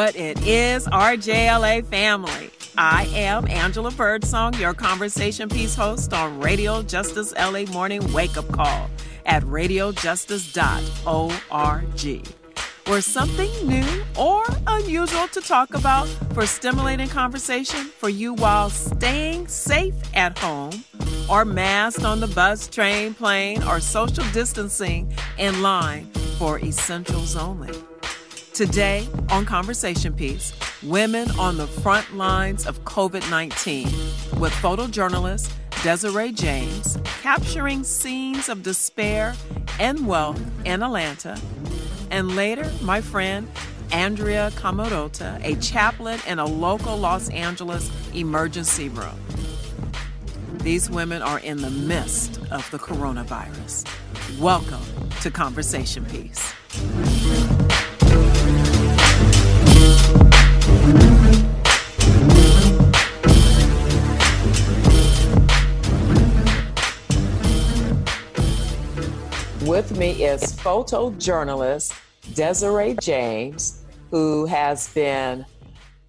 what it is, RJLA family. I am Angela Birdsong, your conversation piece host on Radio Justice LA Morning Wake Up Call at radiojustice.org. Where something new or unusual to talk about for stimulating conversation for you while staying safe at home or masked on the bus, train, plane, or social distancing in line for essentials only. Today on Conversation Piece, women on the front lines of COVID 19 with photojournalist Desiree James capturing scenes of despair and wealth in Atlanta. And later, my friend Andrea Camarota, a chaplain in a local Los Angeles emergency room. These women are in the midst of the coronavirus. Welcome to Conversation Piece. With me is photojournalist Desiree James, who has been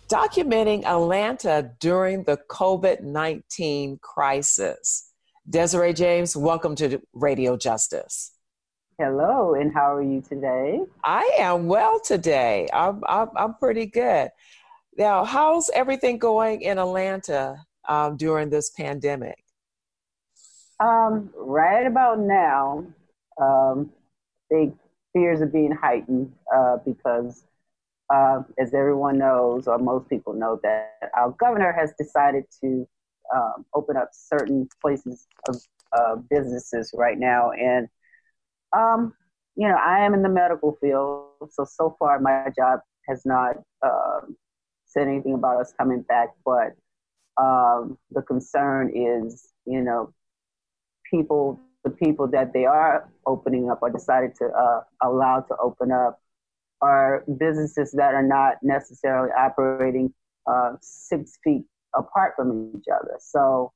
documenting Atlanta during the COVID 19 crisis. Desiree James, welcome to Radio Justice. Hello, and how are you today? I am well today. I'm, I'm, I'm pretty good. Now, how's everything going in Atlanta um, during this pandemic? Um, right about now, um, big fears are being heightened uh, because, uh, as everyone knows, or most people know, that our governor has decided to um, open up certain places of uh, businesses right now. And, um, you know, I am in the medical field, so so far my job has not um, said anything about us coming back, but um, the concern is, you know, people the people that they are opening up or decided to uh, allow to open up are businesses that are not necessarily operating uh, six feet apart from each other. So,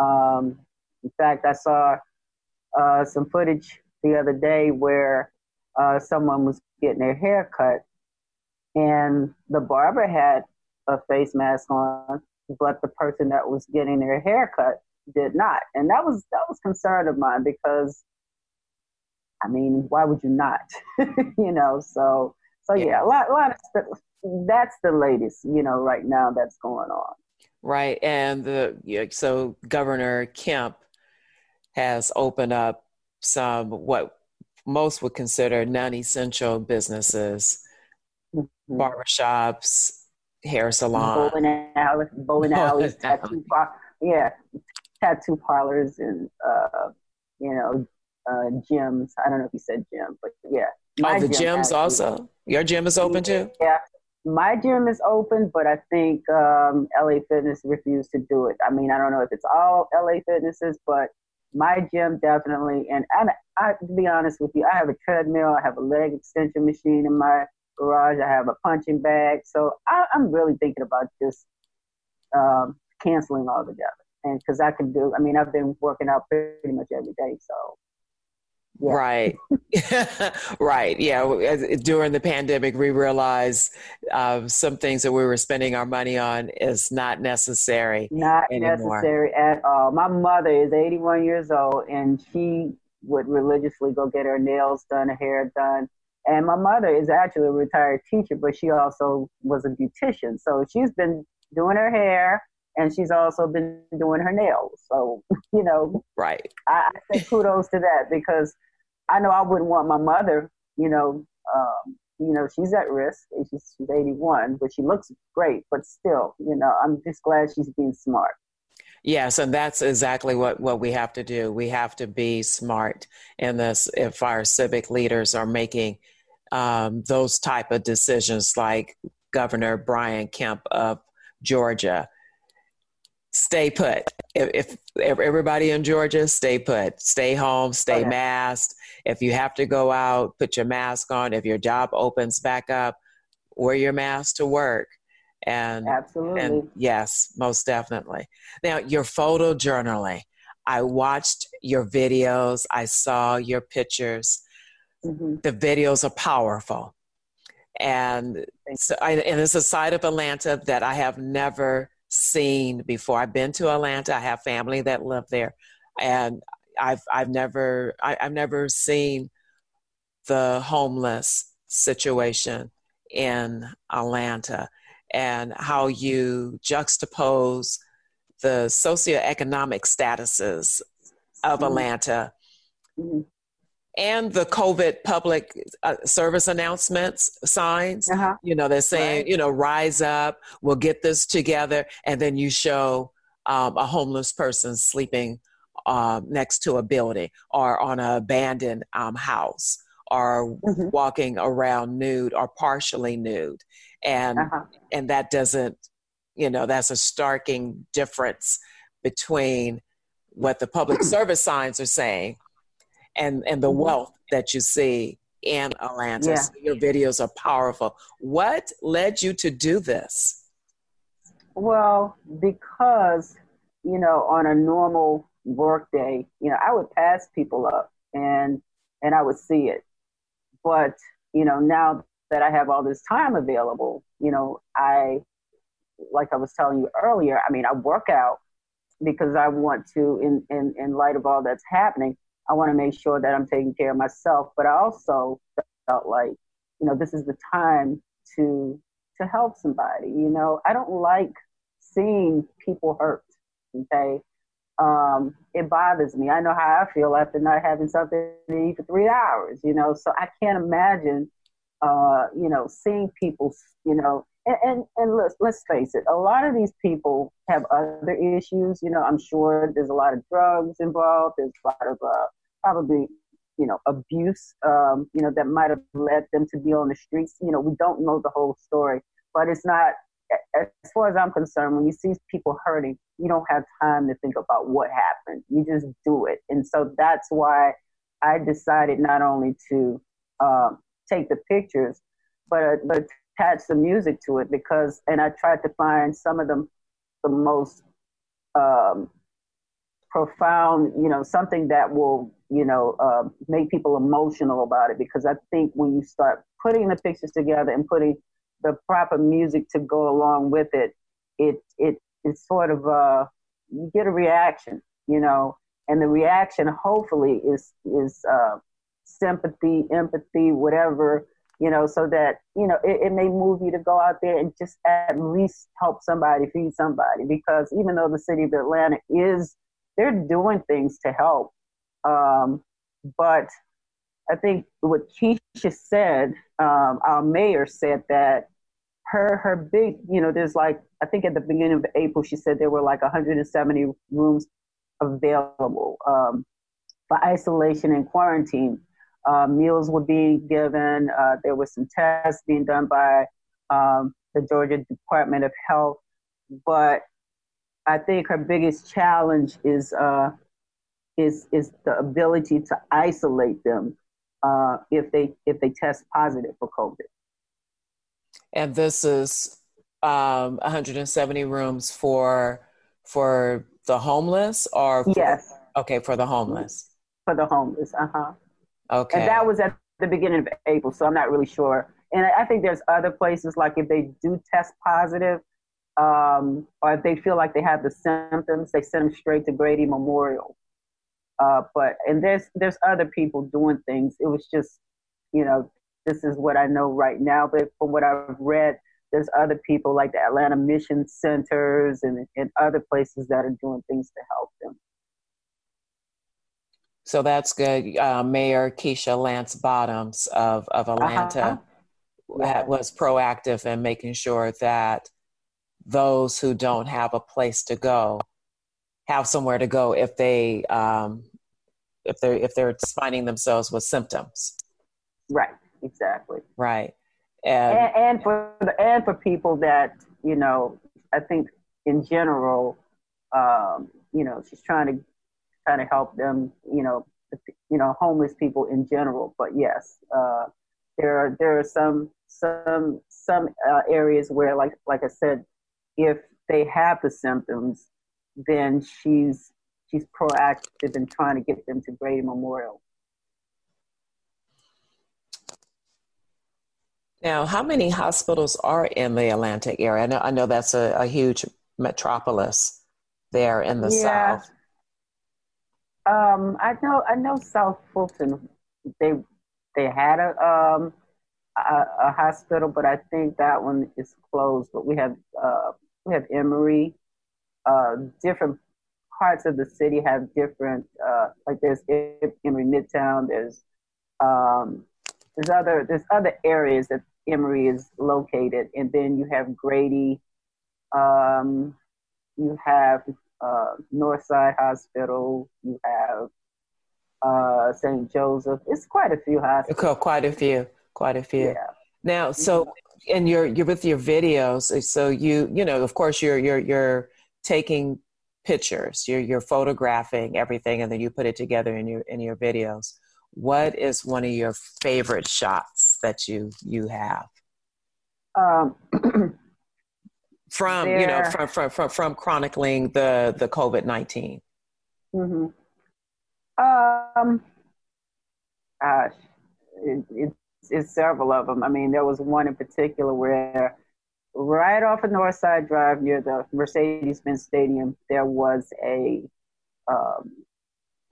um, in fact, I saw uh, some footage the other day where uh, someone was getting their hair cut, and the barber had a face mask on, but the person that was getting their hair cut did not. And that was that was concern of mine because I mean, why would you not? you know, so so yeah, yeah a lot a lot of stuff that's the latest, you know, right now that's going on. Right. And the yeah, so Governor Kemp has opened up some what most would consider non-essential businesses, mm-hmm. barbershops, hair salons, bowling alleys, bowling alleys, tattoo bar, yeah, tattoo parlors and uh, you know uh, gyms. I don't know if you said gym, but yeah. Oh, the gyms also. Your gym is open too. Yeah, my gym is open, but I think um, LA Fitness refused to do it. I mean, I don't know if it's all LA Fitnesses, but my gym definitely. And I, I, to be honest with you, I have a treadmill, I have a leg extension machine in my garage, I have a punching bag. So I, am really thinking about just um, canceling altogether and because I can do, I mean, I've been working out pretty much every day, so. Yeah. Right, right, yeah. During the pandemic, we realized uh, some things that we were spending our money on is not necessary. Not anymore. necessary at all. My mother is 81 years old, and she would religiously go get her nails done, her hair done. And my mother is actually a retired teacher, but she also was a beautician. So she's been doing her hair, and she's also been doing her nails. So, you know, right. I, I say kudos to that because I know I wouldn't want my mother, you know, um, you know, she's at risk. She's, she's 81, but she looks great. But still, you know, I'm just glad she's being smart. Yes, and that's exactly what, what we have to do. We have to be smart in this if our civic leaders are making um, those type of decisions like Governor Brian Kemp of Georgia stay put. If, if, everybody in Georgia, stay put, stay home, stay okay. masked. If you have to go out, put your mask on. If your job opens back up, wear your mask to work. And absolutely, and yes, most definitely. Now, your photo journaling. I watched your videos. I saw your pictures. Mm-hmm. The videos are powerful. and so I, and it's a side of Atlanta that I have never seen before. I've been to Atlanta. I have family that live there, and I've I've never I, have never seen the homeless situation in Atlanta and how you juxtapose the socioeconomic statuses of mm-hmm. Atlanta mm-hmm. And the COVID public uh, service announcements signs. Uh-huh. You know, they're saying, right. you know, rise up, we'll get this together. And then you show um, a homeless person sleeping uh, next to a building or on an abandoned um, house or mm-hmm. walking around nude or partially nude and uh-huh. and that doesn't you know that's a starking difference between what the public service signs are saying and and the mm-hmm. wealth that you see in Atlanta. Yeah. So your videos are powerful. What led you to do this? Well, because you know, on a normal work day, you know, I would pass people up and and I would see it. But, you know, now that I have all this time available, you know, I like I was telling you earlier, I mean, I work out because I want to in in, in light of all that's happening, I want to make sure that I'm taking care of myself, but I also felt like, you know, this is the time to to help somebody, you know. I don't like seeing people hurt, okay? um, it bothers me. I know how I feel after not having something to eat for three hours, you know, so I can't imagine, uh, you know, seeing people, you know, and, and, and let's, let's face it, a lot of these people have other issues. You know, I'm sure there's a lot of drugs involved. There's a lot of uh, probably, you know, abuse, um, you know, that might have led them to be on the streets. You know, we don't know the whole story, but it's not as far as I'm concerned, when you see people hurting, you don't have time to think about what happened. You just do it. And so that's why I decided not only to um, take the pictures, but, but attach the music to it because, and I tried to find some of them the most um, profound, you know, something that will, you know, uh, make people emotional about it. Because I think when you start putting the pictures together and putting the proper music to go along with it, it it it's sort of uh you get a reaction, you know, and the reaction hopefully is is uh, sympathy, empathy, whatever, you know, so that you know it, it may move you to go out there and just at least help somebody, feed somebody, because even though the city of Atlanta is they're doing things to help, um, but I think what Keisha said, um, our mayor said that her her big, you know, there's like I think at the beginning of April she said there were like 170 rooms available um, for isolation and quarantine. Uh, meals were being given. Uh, there were some tests being done by um, the Georgia Department of Health, but I think her biggest challenge is uh, is is the ability to isolate them uh, if they if they test positive for COVID. And this is um, 170 rooms for for the homeless, or for, yes, okay, for the homeless. For the homeless, uh huh. Okay. And that was at the beginning of April, so I'm not really sure. And I think there's other places like if they do test positive, um, or if they feel like they have the symptoms, they send them straight to Grady Memorial. Uh, but and there's there's other people doing things. It was just, you know, this is what I know right now. But from what I've read, there's other people like the Atlanta Mission Centers and, and other places that are doing things to help them. So that's good. Uh, Mayor Keisha Lance Bottoms of, of Atlanta uh-huh. was proactive in making sure that those who don't have a place to go have somewhere to go if they um, if they're if they're finding themselves with symptoms. Right. Exactly. Right. And, and, and for the, and for people that you know, I think in general, um, you know, she's trying to kind of help them. You know, you know, homeless people in general. But yes, uh, there are there are some some some uh, areas where, like like I said, if they have the symptoms, then she's she's proactive in trying to get them to Grady Memorial. Now, how many hospitals are in the Atlanta area? I know, I know that's a, a huge metropolis there in the yeah. South. Um, I know, I know South Fulton. They they had a um a, a, hospital, but I think that one is closed. But we have uh, we have Emory. Uh, different parts of the city have different uh, like there's Emory Midtown. There's um, there's other there's other areas that Emory is located, and then you have Grady. Um, you have uh, Northside Hospital. You have uh, St. Joseph. It's quite a few hospitals. Quite a few. Quite a few. Yeah. Now, so and you're you're with your videos. So you you know, of course, you're you're you're taking pictures. You're you're photographing everything, and then you put it together in your in your videos. What is one of your favorite shots that you you have? Um, from there, you know from, from from from chronicling the the COVID 19 Mm-hmm. Um, gosh, it, it, it's several of them. I mean, there was one in particular where right off of Northside Drive near the Mercedes-Benz Stadium, there was a. Um,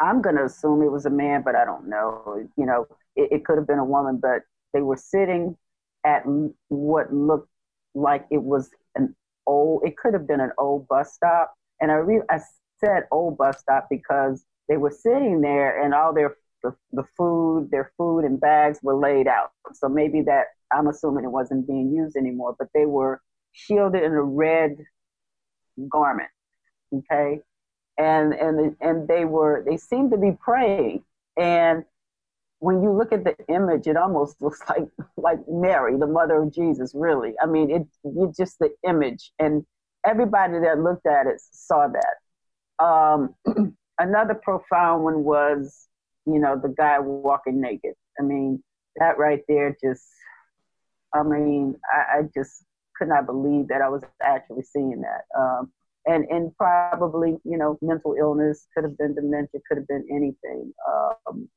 I'm going to assume it was a man, but I don't know. You know, it, it could have been a woman, but they were sitting at what looked like it was an old. It could have been an old bus stop, and I re- I said old bus stop because they were sitting there and all their the, the food, their food and bags were laid out. So maybe that I'm assuming it wasn't being used anymore, but they were shielded in a red garment. Okay. And and and they were they seemed to be praying. And when you look at the image, it almost looks like like Mary, the mother of Jesus, really. I mean, it you just the image and everybody that looked at it saw that. Um, another profound one was you know, the guy walking naked. I mean, that right there just, I mean, I, I just could not believe that I was actually seeing that. Um, and, and probably, you know, mental illness, could have been dementia, could have been anything. Um,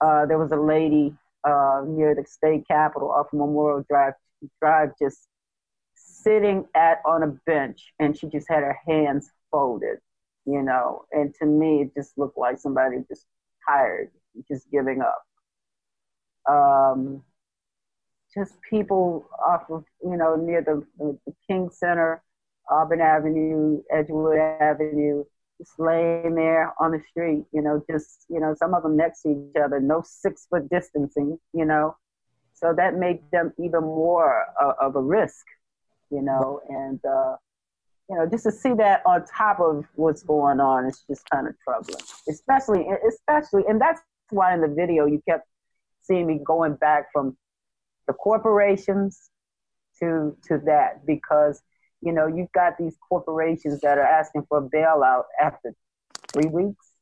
uh, there was a lady uh, near the state capitol off Memorial Drive, Drive just sitting at on a bench and she just had her hands folded, you know. And to me, it just looked like somebody just tired, just giving up. Um, just people off of, you know, near the, the King Center, Auburn Avenue, Edgewood Avenue, just laying there on the street, you know, just, you know, some of them next to each other, no six foot distancing, you know. So that made them even more uh, of a risk, you know, and, uh, you know, just to see that on top of what's going on, it's just kind of troubling. Especially, especially, and that's why in the video you kept seeing me going back from the corporations to to that because you know you've got these corporations that are asking for a bailout after three weeks,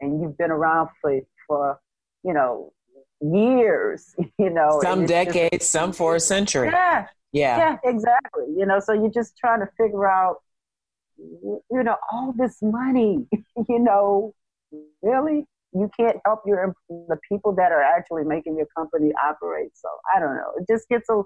and you've been around for for you know years, you know, some decades, just, some for a century. Yeah, yeah, yeah, exactly. You know, so you're just trying to figure out you know, all this money, you know, really? You can't help your the people that are actually making your company operate. So I don't know. It just gets a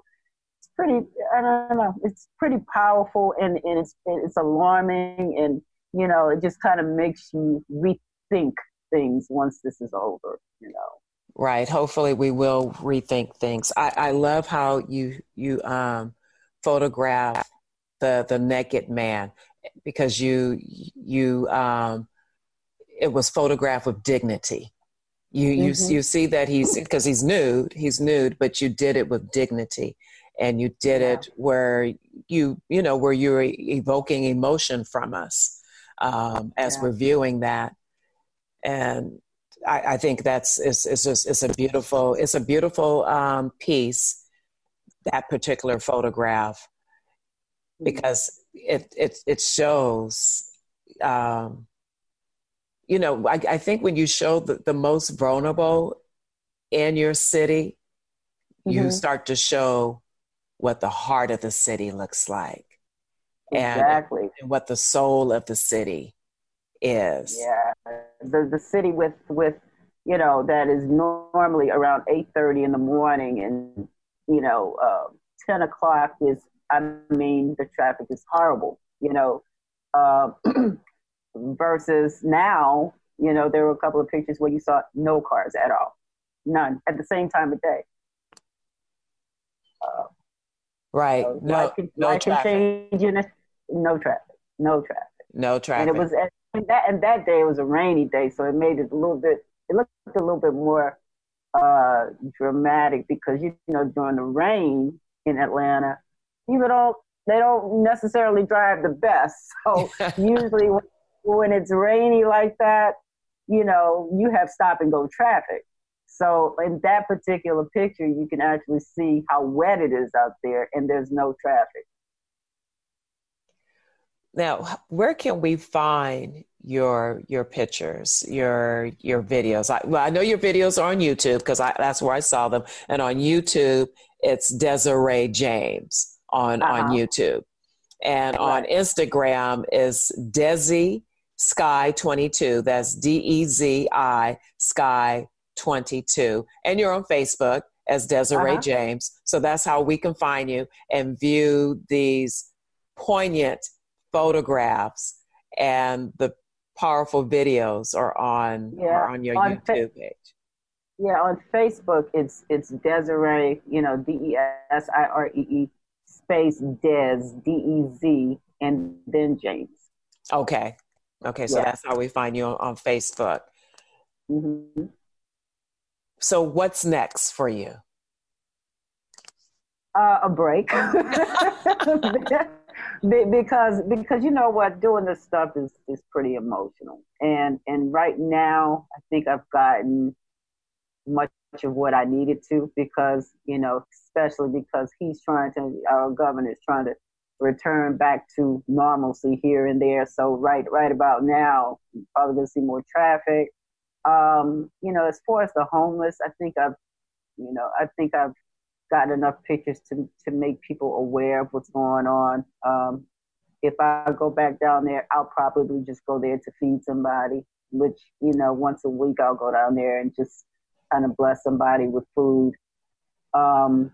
pretty I don't know. It's pretty powerful and, and it's it's alarming and you know, it just kind of makes you rethink things once this is over, you know. Right. Hopefully we will rethink things. I, I love how you you um photograph the the naked man because you you um, it was photographed with dignity. You you mm-hmm. you see that he's because he's nude, he's nude, but you did it with dignity, and you did yeah. it where you you know where you're evoking emotion from us um, as yeah. we're viewing that, and I, I, think that's it's it's just it's a beautiful it's a beautiful um, piece that particular photograph mm-hmm. because it it it shows um, you know I, I, think when you show the, the most vulnerable in your city mm-hmm. you start to show what the heart of the city looks like exactly. and, and what the soul of the city is yeah the the city with with you know that is normally around 8:30 in the morning and you know, uh, 10 o'clock is, I mean, the traffic is horrible, you know, uh, versus now, you know, there were a couple of pictures where you saw no cars at all, none at the same time of day. Uh, right. So no, life can, no life traffic. Can change no traffic. No traffic. No traffic. And it was and that and that day it was a rainy day, so it made it a little bit. It looked a little bit more uh, dramatic because you know during the rain in Atlanta, people don't they don't necessarily drive the best. So usually when, when it's rainy like that, you know you have stop and go traffic. So in that particular picture, you can actually see how wet it is out there, and there's no traffic. Now, where can we find your your pictures, your your videos? I, well, I know your videos are on YouTube because that's where I saw them, and on YouTube it's Desiree James on uh-huh. on YouTube, and right. on Instagram is Desi Sky twenty two. That's D E Z I Sky twenty two, and you're on Facebook as Desiree uh-huh. James. So that's how we can find you and view these poignant photographs and the powerful videos are on yeah, are on your on YouTube fa- page. Yeah, on Facebook it's it's Desiree, you know, D E S I R E E space Des D E Z and then James. Okay. Okay, so yeah. that's how we find you on, on Facebook. Mm-hmm. So what's next for you? Uh, a break. because because you know what doing this stuff is is pretty emotional and and right now i think i've gotten much of what i needed to because you know especially because he's trying to our governor is trying to return back to normalcy here and there so right right about now probably gonna see more traffic um you know as far as the homeless i think i've you know i think i've gotten enough pictures to to make people aware of what's going on. Um, if I go back down there, I'll probably just go there to feed somebody. Which you know, once a week I'll go down there and just kind of bless somebody with food. Um,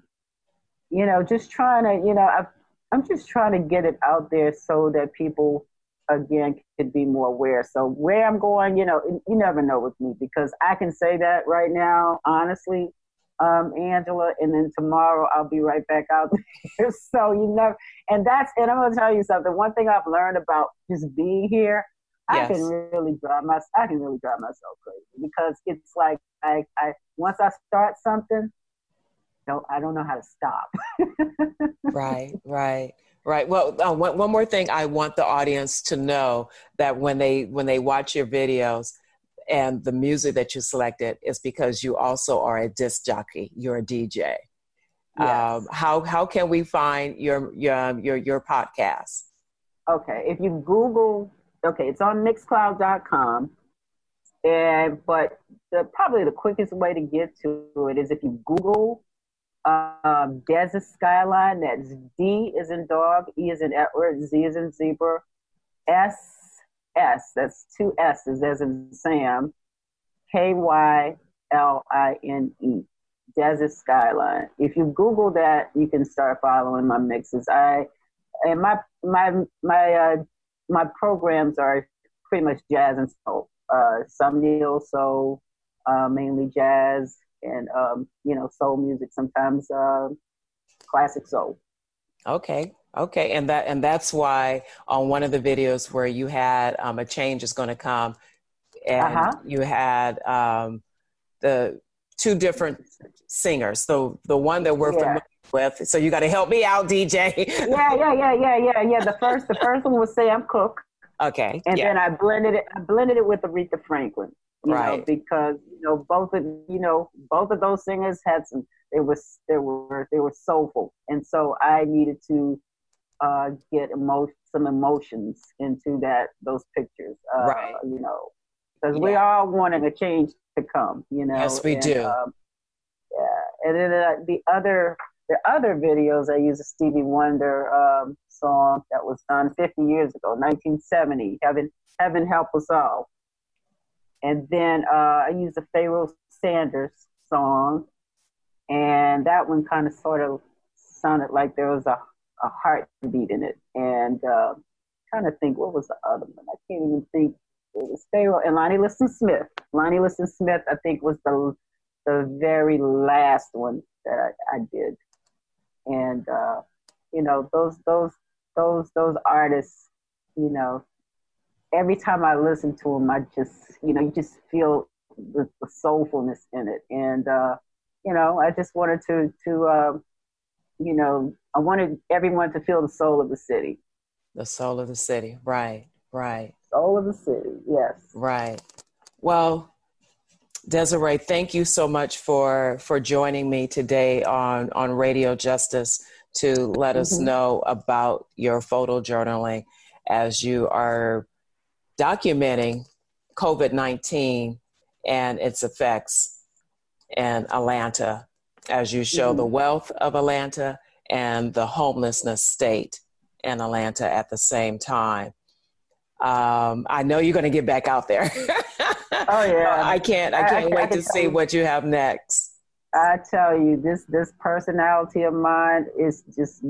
you know, just trying to, you know, i I'm just trying to get it out there so that people again could be more aware. So where I'm going, you know, you never know with me because I can say that right now, honestly, um, Angela, and then tomorrow I'll be right back out there. so you know, and that's and I'm gonna tell you something. One thing I've learned about just being here, yes. I can really drive my I can really drive myself crazy because it's like I, I once I start something, no, I don't know how to stop. right, right. Right. Well, uh, one, one more thing I want the audience to know that when they when they watch your videos, and the music that you selected is because you also are a disc jockey. You're a DJ. Yes. Um, how how can we find your your your your podcast? Okay, if you Google, okay, it's on Mixcloud.com, and but the probably the quickest way to get to it is if you Google um, Desert Skyline. That's D is in dog, E is in Edward, Z is in zebra, S S, that's two S's as in Sam, K Y L I N E, Desert Skyline. If you Google that, you can start following my mixes. I and my my my uh, my programs are pretty much jazz and soul. Uh, some neo soul, uh, mainly jazz, and um, you know soul music. Sometimes uh, classic soul. Okay, Okay, and that and that's why on one of the videos where you had um, a change is going to come, and uh-huh. you had um, the two different singers. So the one that we're yeah. familiar with. So you got to help me out, DJ. yeah, yeah, yeah, yeah, yeah, yeah. The first, the first one was Sam Cooke. Okay. And yeah. then I blended it. I blended it with Aretha Franklin. right. Know, because you know both of you know both of those singers had some. They was they were they were soulful, and so I needed to uh, get emo- some emotions into that those pictures. Uh, right. You know, because yeah. we all wanting a change to come. You know. Yes, we and, do. Um, yeah, and then uh, the other the other videos I use a Stevie Wonder um, song that was done 50 years ago, 1970. Heaven, Heaven Help Us All. And then uh, I used a Pharoah Sanders song and that one kind of sort of sounded like there was a, a heartbeat in it. And uh, trying to think, what was the other one? I can't even think. It was Pharoah and Lonnie Liston Smith. Lonnie Liston Smith, I think, was the the very last one that I, I did. And uh, you know, those those those those artists, you know, every time I listen to him, I just you know, you just feel the, the soulfulness in it. And uh, you know, I just wanted to to um, you know, I wanted everyone to feel the soul of the city. The soul of the city, right, right. Soul of the city, yes. Right. Well, Desiree, thank you so much for for joining me today on on Radio Justice to let mm-hmm. us know about your photojournaling as you are documenting COVID nineteen and its effects in Atlanta as you show mm-hmm. the wealth of Atlanta and the homelessness state in Atlanta at the same time. Um, I know you're going to get back out there. oh yeah, I can't. I can't I, wait I, I to see what you have next. I tell you, this this personality of mine is just.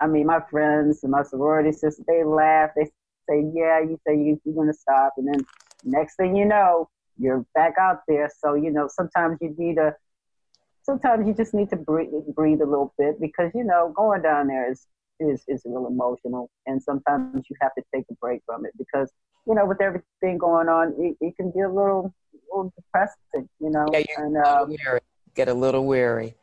I mean, my friends and my sorority sisters, they laugh. They say, "Yeah, you say you, you're going to stop," and then next thing you know, you're back out there. So you know, sometimes you need a sometimes you just need to breathe, breathe a little bit because you know going down there is is is real emotional, and sometimes you have to take a break from it because you know with everything going on, it, it can be a little, a little depressing, you know. Yeah, and, uh, get a little weary.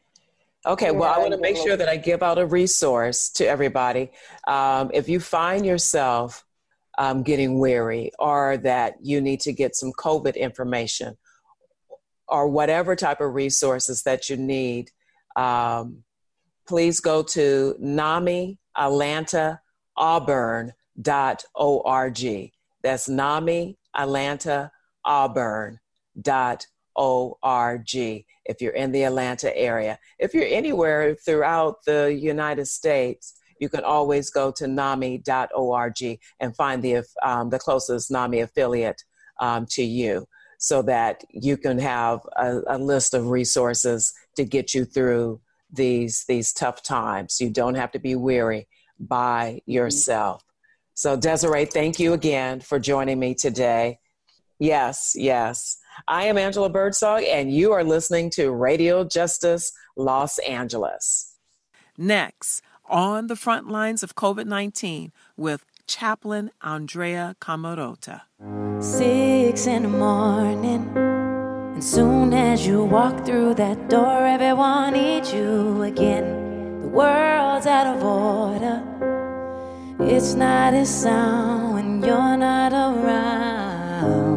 Okay, well, I want to make sure that I give out a resource to everybody. Um, if you find yourself um, getting weary or that you need to get some COVID information or whatever type of resources that you need, um, please go to NAMI Atlanta. That's NAMI Atlanta if you're in the Atlanta area. If you're anywhere throughout the United States, you can always go to NAMI.org and find the, um, the closest NAMI affiliate um, to you so that you can have a, a list of resources to get you through these these tough times. You don't have to be weary by yourself. So Desiree, thank you again for joining me today. Yes, yes. I am Angela Birdsong, and you are listening to Radio Justice Los Angeles. Next, on the front lines of COVID 19 with Chaplain Andrea Camarota. Six in the morning, and soon as you walk through that door, everyone needs you again. The world's out of order. It's not a sound when you're not around.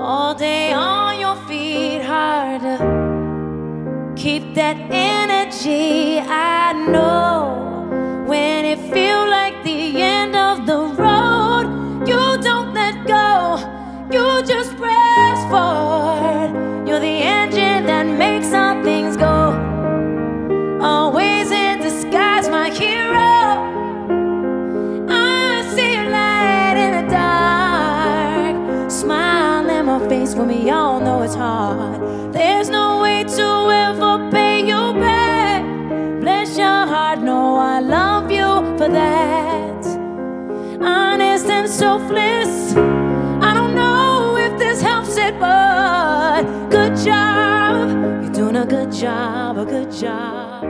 All day on your feet, hard to keep that energy. I know when it feels like the end of the road, you don't let go, you just press forward. You're the engine that makes all things go. Always in disguise, my hero. I see a light in the dark. Smile in my face when we all know it's hard. There's no Honest and selfless. I don't know if this helps it, but good job. You're doing a good job, a good job.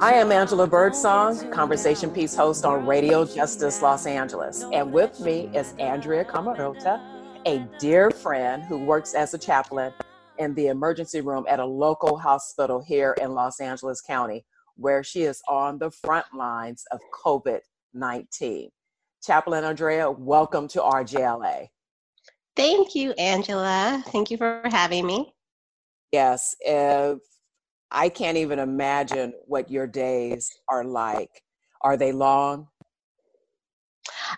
I am Angela Birdsong, conversation piece host on Radio Justice Los Angeles. And with me is Andrea Camarota, a dear friend who works as a chaplain in the emergency room at a local hospital here in Los Angeles County where she is on the front lines of COVID 19. Chaplain Andrea, welcome to RJLA. Thank you, Angela. Thank you for having me. Yes, if I can't even imagine what your days are like. Are they long?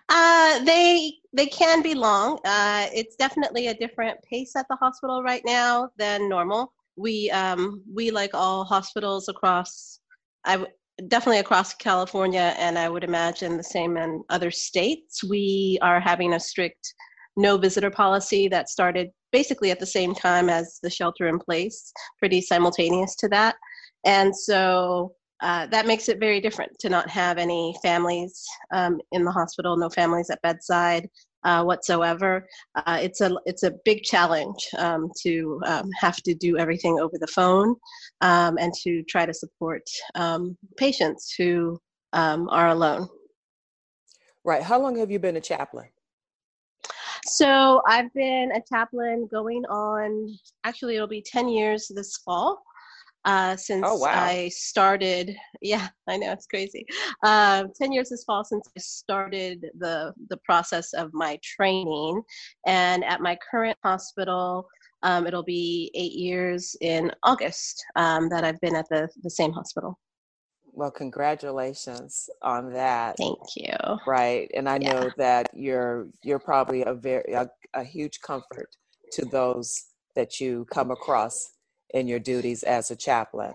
Uh, they they can be long. Uh, it's definitely a different pace at the hospital right now than normal. We um, we like all hospitals across I definitely across California, and I would imagine the same in other states. We are having a strict no visitor policy that started basically at the same time as the shelter in place, pretty simultaneous to that. And so uh, that makes it very different to not have any families um, in the hospital, no families at bedside uh, whatsoever. Uh, it's a it's a big challenge um, to um, have to do everything over the phone um, and to try to support um, patients who um, are alone. Right. How long have you been a chaplain? So I've been a chaplain going on. Actually, it'll be ten years this fall uh, since oh, wow. I started. Yeah, I know it's crazy. Uh, Ten years this fall since I started the the process of my training, and at my current hospital, um, it'll be eight years in August um, that I've been at the the same hospital. Well, congratulations on that. Thank you. Right, and I yeah. know that you're you're probably a very a, a huge comfort to those that you come across in your duties as a chaplain.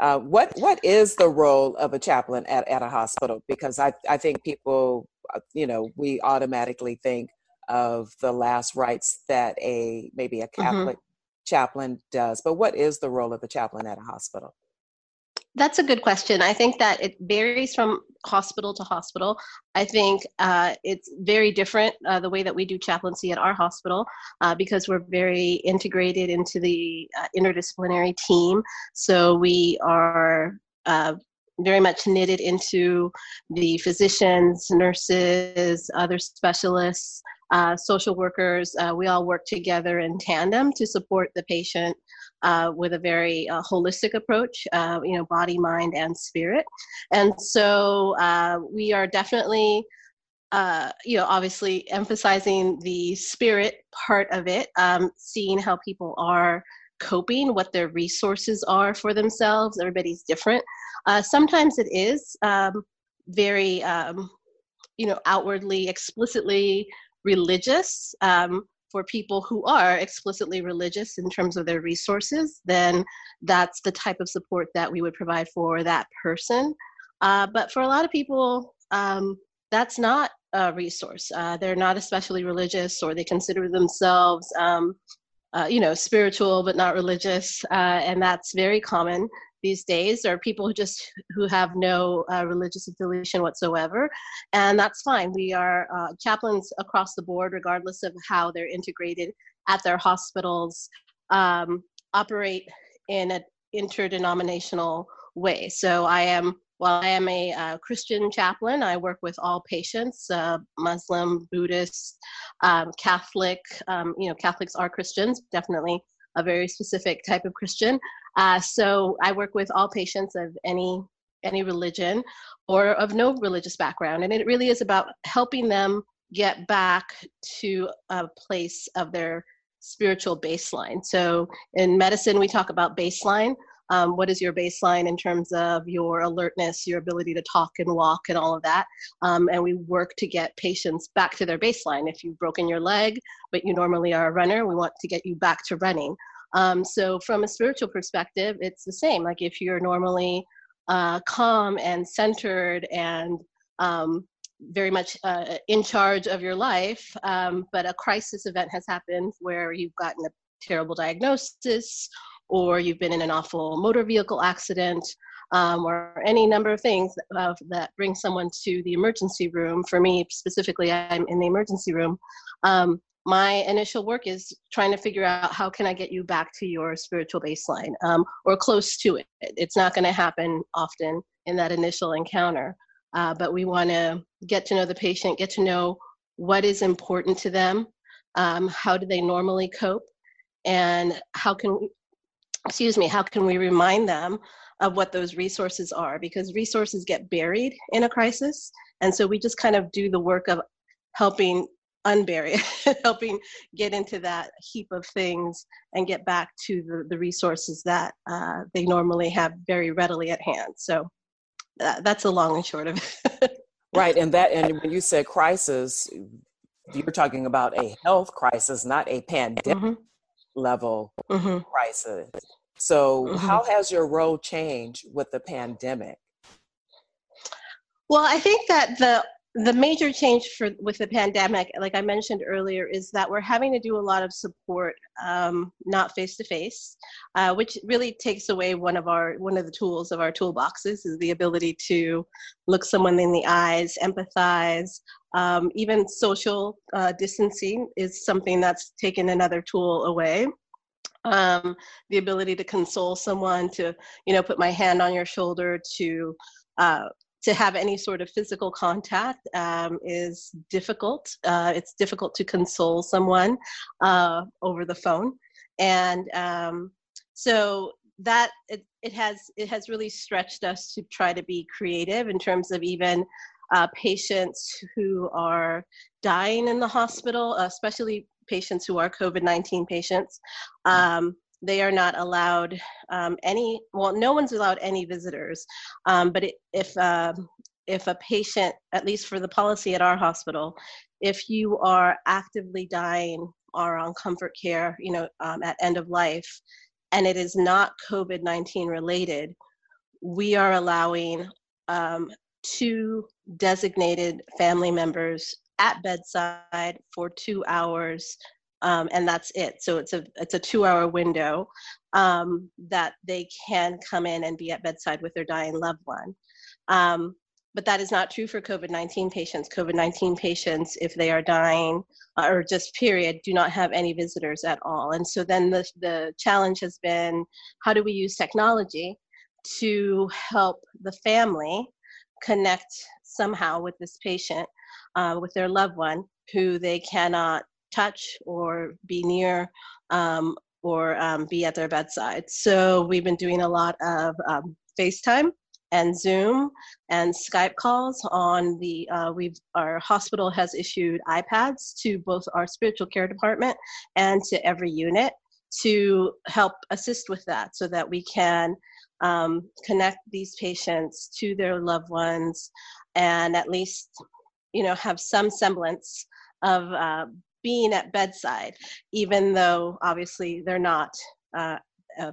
Uh, what what is the role of a chaplain at, at a hospital? Because I, I think people, uh, you know, we automatically think of the last rites that a maybe a mm-hmm. Catholic mm-hmm. chaplain does. But what is the role of a chaplain at a hospital? That's a good question. I think that it varies from hospital to hospital. I think uh, it's very different uh, the way that we do chaplaincy at our hospital uh, because we're very integrated into the uh, interdisciplinary team. So we are uh, very much knitted into the physicians, nurses, other specialists, uh, social workers. we all work together in tandem to support the patient uh, with a very uh, holistic approach, uh, you know, body, mind, and spirit. And so uh, we are definitely, uh, you know, obviously emphasizing the spirit part of it, um, seeing how people are coping, what their resources are for themselves. Everybody's different. Uh, sometimes it is um, very, um, you know, outwardly, explicitly religious. Um, for people who are explicitly religious in terms of their resources, then that's the type of support that we would provide for that person. Uh, but for a lot of people, um, that's not a resource. Uh, they're not especially religious, or they consider themselves, um, uh, you know, spiritual but not religious, uh, and that's very common these days are people who just who have no uh, religious affiliation whatsoever. And that's fine. We are uh, chaplains across the board regardless of how they're integrated at their hospitals um, operate in an interdenominational way. So i am while i am a uh, christian chaplain i work with all patients uh, muslim buddhist um, catholic um, you know catholics are christians definitely a very specific type of Christian. Uh, so I work with all patients of any any religion or of no religious background, and it really is about helping them get back to a place of their spiritual baseline. So in medicine, we talk about baseline. Um, what is your baseline in terms of your alertness, your ability to talk and walk, and all of that? Um, and we work to get patients back to their baseline. If you've broken your leg, but you normally are a runner, we want to get you back to running. Um, so from a spiritual perspective, it's the same. Like if you're normally uh, calm and centered and um, very much uh, in charge of your life, um, but a crisis event has happened where you've gotten a terrible diagnosis or you've been in an awful motor vehicle accident um, or any number of things uh, that bring someone to the emergency room. For me specifically, I'm in the emergency room. Um, my initial work is trying to figure out how can i get you back to your spiritual baseline um, or close to it. It's not going to happen often in that initial encounter uh, but we want to get to know the patient get to know what is important to them um, how do they normally cope and how can excuse me how can we remind them of what those resources are? Because resources get buried in a crisis and so we just kind of do the work of helping unbury it, helping get into that heap of things and get back to the, the resources that uh, they normally have very readily at hand. So that, that's a long and short of it. right. And that, and when you said crisis, you're talking about a health crisis, not a pandemic mm-hmm. level mm-hmm. crisis. So, mm-hmm. how has your role changed with the pandemic? Well, I think that the the major change for with the pandemic, like I mentioned earlier, is that we're having to do a lot of support, um, not face to face, which really takes away one of our one of the tools of our toolboxes is the ability to look someone in the eyes, empathize. Um, even social uh, distancing is something that's taken another tool away. Um, the ability to console someone, to you know, put my hand on your shoulder, to uh, to have any sort of physical contact um, is difficult. Uh, it's difficult to console someone uh, over the phone, and um, so that it, it has it has really stretched us to try to be creative in terms of even uh, patients who are dying in the hospital, especially patients who are COVID nineteen patients. Um, they are not allowed um, any well no one's allowed any visitors. Um, but it, if uh, if a patient at least for the policy at our hospital if you are actively dying or on comfort care you know um, at end of life and it is not covid-19 related we are allowing um, two designated family members at bedside for two hours um, and that's it. So it's a it's a two hour window um, that they can come in and be at bedside with their dying loved one. Um, but that is not true for COVID 19 patients. COVID 19 patients, if they are dying uh, or just period, do not have any visitors at all. And so then the, the challenge has been how do we use technology to help the family connect somehow with this patient, uh, with their loved one who they cannot touch or be near um, or um, be at their bedside. So we've been doing a lot of um, FaceTime and Zoom and Skype calls on the uh, we've our hospital has issued iPads to both our spiritual care department and to every unit to help assist with that so that we can um, connect these patients to their loved ones and at least you know have some semblance of uh, being at bedside, even though obviously they're not. Uh,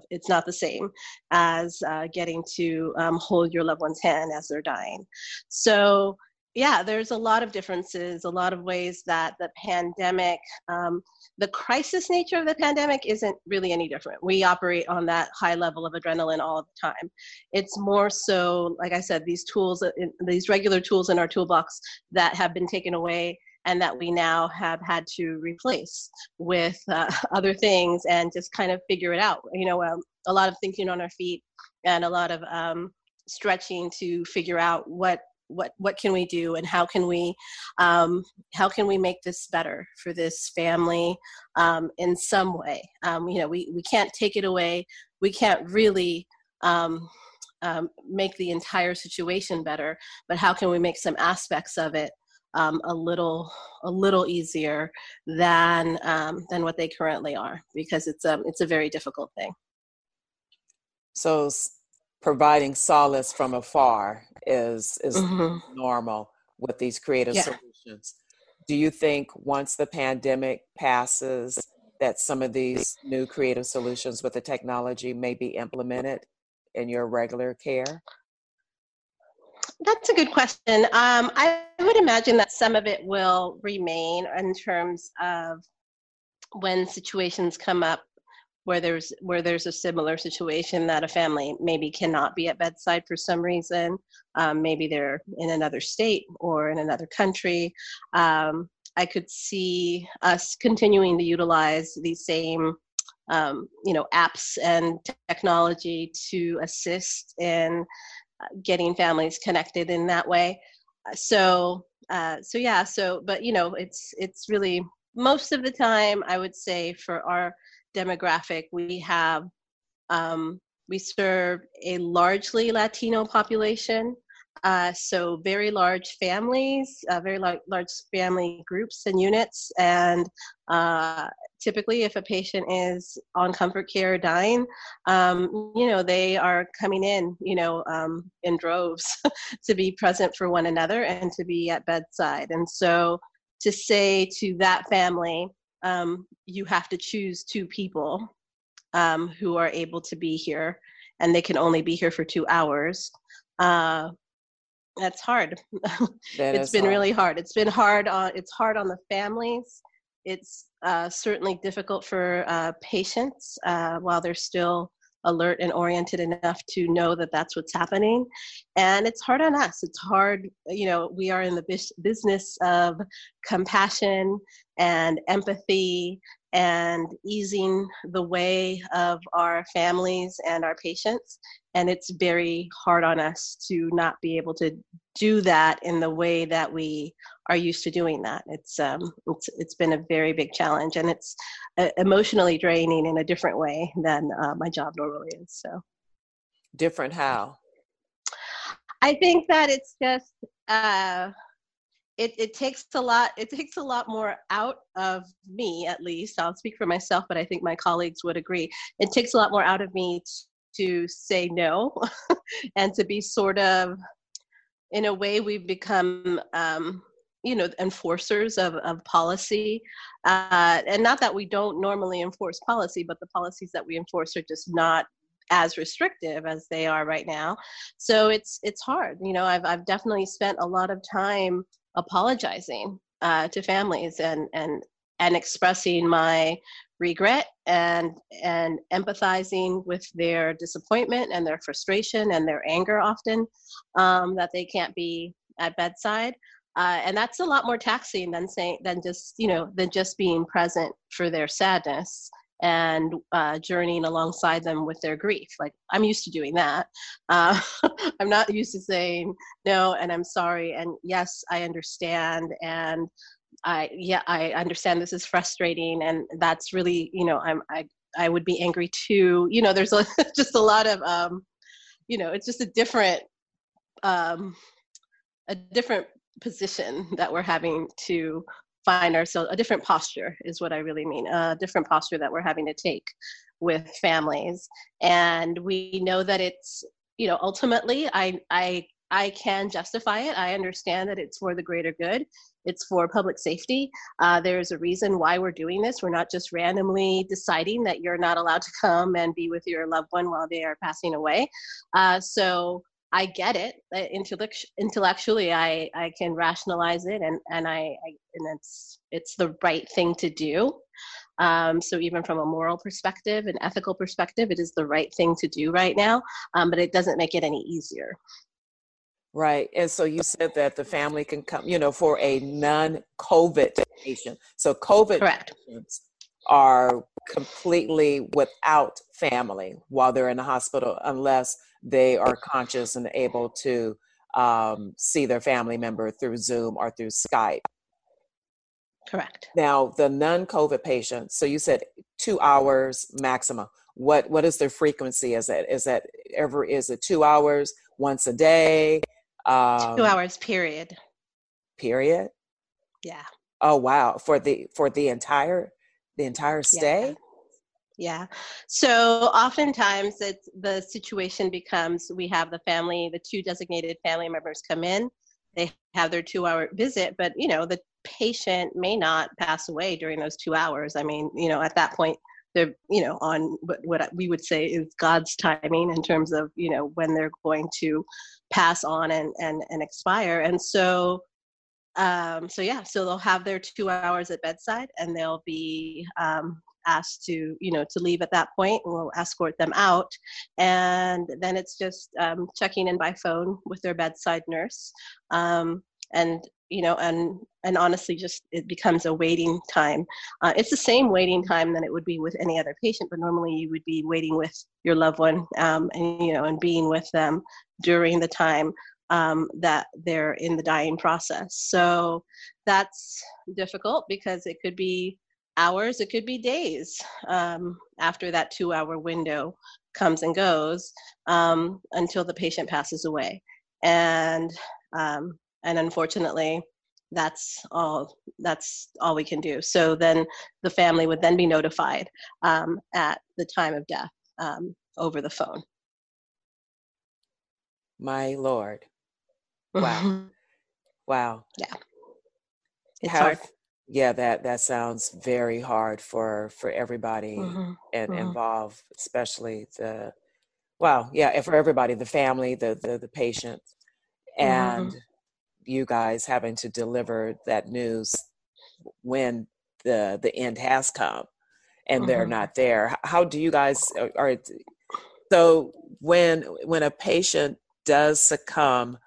it's not the same as uh, getting to um, hold your loved one's hand as they're dying. So, yeah, there's a lot of differences, a lot of ways that the pandemic, um, the crisis nature of the pandemic isn't really any different. We operate on that high level of adrenaline all the time. It's more so, like I said, these tools, uh, these regular tools in our toolbox that have been taken away and that we now have had to replace with uh, other things and just kind of figure it out. You know, um, a lot of thinking on our feet and a lot of um, stretching to figure out what what what can we do and how can we um, how can we make this better for this family um, in some way um, you know we, we can't take it away we can't really um, um, make the entire situation better but how can we make some aspects of it um, a little a little easier than um, than what they currently are because it's a it's a very difficult thing. So providing solace from afar is is mm-hmm. normal with these creative yeah. solutions. Do you think once the pandemic passes that some of these new creative solutions with the technology may be implemented in your regular care? That's a good question. Um, I would imagine that some of it will remain in terms of when situations come up where there's where there's a similar situation that a family maybe cannot be at bedside for some reason. Um, maybe they're in another state or in another country. Um, I could see us continuing to utilize these same um, you know apps and technology to assist in getting families connected in that way. Uh, so, uh, so yeah. So, but you know, it's it's really most of the time I would say for our demographic we have um, we serve a largely Latino population. Uh, so very large families, uh, very large, large family groups and units, and uh, typically if a patient is on comfort care dying, um, you know they are coming in, you know, um, in droves to be present for one another and to be at bedside. And so to say to that family, um, you have to choose two people um, who are able to be here, and they can only be here for two hours. Uh, that's hard. That it's been hard. really hard. It's been hard on. It's hard on the families. It's uh, certainly difficult for uh, patients uh, while they're still alert and oriented enough to know that that's what's happening. And it's hard on us. It's hard. You know, we are in the business of compassion and empathy and easing the way of our families and our patients. And it's very hard on us to not be able to do that in the way that we are used to doing that. It's um, it's it's been a very big challenge, and it's uh, emotionally draining in a different way than uh, my job normally is. So different how I think that it's just uh, it it takes a lot. It takes a lot more out of me, at least. I'll speak for myself, but I think my colleagues would agree. It takes a lot more out of me to say no, and to be sort of, in a way, we've become. Um, you know enforcers of, of policy uh, and not that we don't normally enforce policy but the policies that we enforce are just not as restrictive as they are right now so it's it's hard you know i've, I've definitely spent a lot of time apologizing uh, to families and and and expressing my regret and and empathizing with their disappointment and their frustration and their anger often um, that they can't be at bedside. Uh, and that's a lot more taxing than saying than just you know than just being present for their sadness and uh, journeying alongside them with their grief. Like i'm used to doing that. Uh, i'm not used to saying no and i'm sorry and yes i understand and i yeah i understand this is frustrating and that's really you know i'm i i would be angry too. You know there's a, just a lot of um you know it's just a different um a different position that we're having to find ourselves a different posture is what i really mean a different posture that we're having to take with families. And we know that it's you know ultimately i i i can justify it. I understand that it's for the greater good. It's for public safety. Uh, there's a reason why we're doing this. We're not just randomly deciding that you're not allowed to come and be with your loved one while they are passing away. Uh, so I get it. Uh, intellectually, I, I can rationalize it, and and I, I and it's it's the right thing to do. Um, so even from a moral perspective, an ethical perspective, it is the right thing to do right now. Um, but it doesn't make it any easier. Right. And so you said that the family can come, you know, for a non COVID patient. So COVID Correct. patients are completely without family while they're in the hospital unless they are conscious and able to um, see their family member through Zoom or through Skype. Correct. Now, the non-COVID patients. So you said two hours maximum. What what is their frequency? Is that is that ever is it two hours once a day? Um, Two hours period. Period. Yeah. Oh wow! For the for the entire the entire stay. Yeah. So oftentimes it's the situation becomes we have the family, the two designated family members come in, they have their two hour visit, but you know, the patient may not pass away during those two hours. I mean, you know, at that point they're, you know, on what, what we would say is God's timing in terms of, you know, when they're going to pass on and, and, and expire. And so um, so yeah, so they'll have their two hours at bedside and they'll be um, asked to you know to leave at that point and we'll escort them out. And then it's just um, checking in by phone with their bedside nurse. Um, and you know and and honestly just it becomes a waiting time. Uh, it's the same waiting time than it would be with any other patient but normally you would be waiting with your loved one um, and you know and being with them during the time um, that they're in the dying process so that's difficult because it could be hours, it could be days um, after that two hour window comes and goes um, until the patient passes away. And, um, and unfortunately, that's all that's all we can do so then the family would then be notified um, at the time of death um, over the phone My lord. Wow. Wow. yeah it's Have- hard Yeah, that that sounds very hard for for everybody Mhm, and mhm. involved, especially the wow, yeah, and for everybody, the family, the the the patient, and Mm-hmm. you guys having to deliver that news when the the end has come and they're Mhm. not there. How do you guys are, are so when when a patient does succumb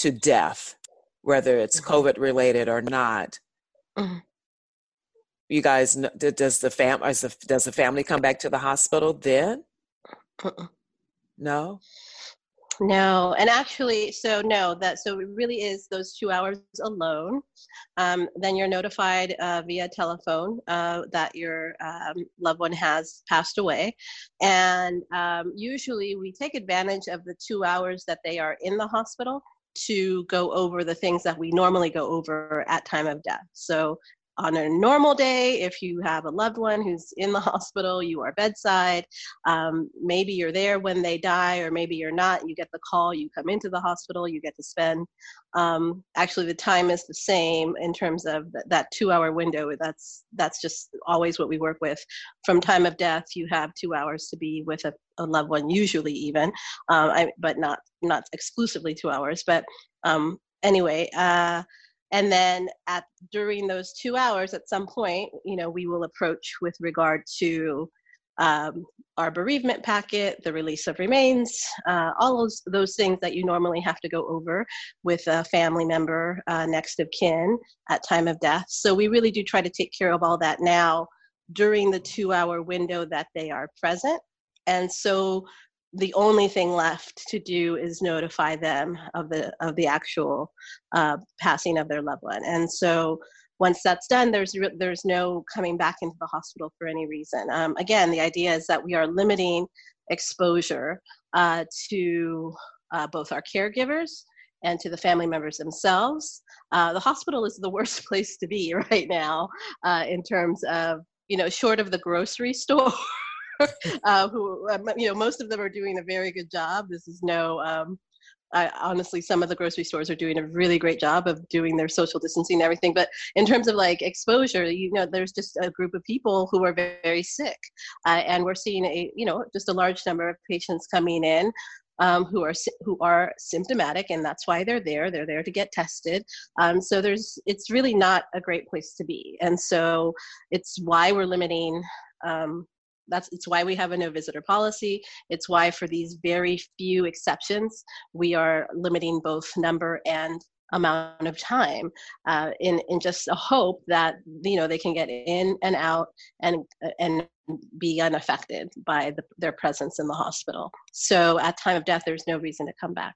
to death, whether it's Mhm. COVID related or not, Mhm. you guys does the fam is the, does the family come back to the hospital then? Mm-mm. No. No, and actually, so no, that so it really is those two hours alone. Um, then you're notified uh, via telephone uh, that your um, loved one has passed away, and um, usually we take advantage of the two hours that they are in the hospital to go over the things that we normally go over at time of death. So on a normal day, if you have a loved one who's in the hospital, you are bedside, um, maybe you're there when they die, or maybe you're not. You get the call, you come into the hospital, you get to spend. Um, actually, the time is the same in terms of th- that two-hour window. That's that's just always what we work with. From time of death, you have two hours to be with a, a loved one, usually even, um, I, but not not exclusively two hours. But um, anyway. Uh, and then at during those two hours at some point you know we will approach with regard to um, our bereavement packet the release of remains uh, all those, those things that you normally have to go over with a family member uh, next of kin at time of death. So we really do try to take care of all that now during the two hour window that they are present. And so the only thing left to do is notify them of the of the actual uh, passing of their loved one. And so once that's done, there's re- there's no coming back into the hospital for any reason. Um, again, the idea is that we are limiting exposure uh, to uh, both our caregivers and to the family members themselves. Uh, the hospital is the worst place to be right now uh, in terms of you know short of the grocery store. uh, who um, you know most of them are doing a very good job. This is no um, I, honestly, some of the grocery stores are doing a really great job of doing their social distancing and everything. But in terms of like exposure, you know, there's just a group of people who are very, very sick, uh, and we're seeing a, you know, just a large number of patients coming in. Um, who are who are symptomatic, and that's why they're there. They're there to get tested. Um, so there's, it's really not a great place to be, and so it's why we're limiting um, that's it's why we have a no visitor policy. It's why for these very few exceptions we are limiting both number and amount of time uh, in in just a hope that you know they can get in and out and and be unaffected by the, their presence in the hospital. So at time of death there's no reason to come back.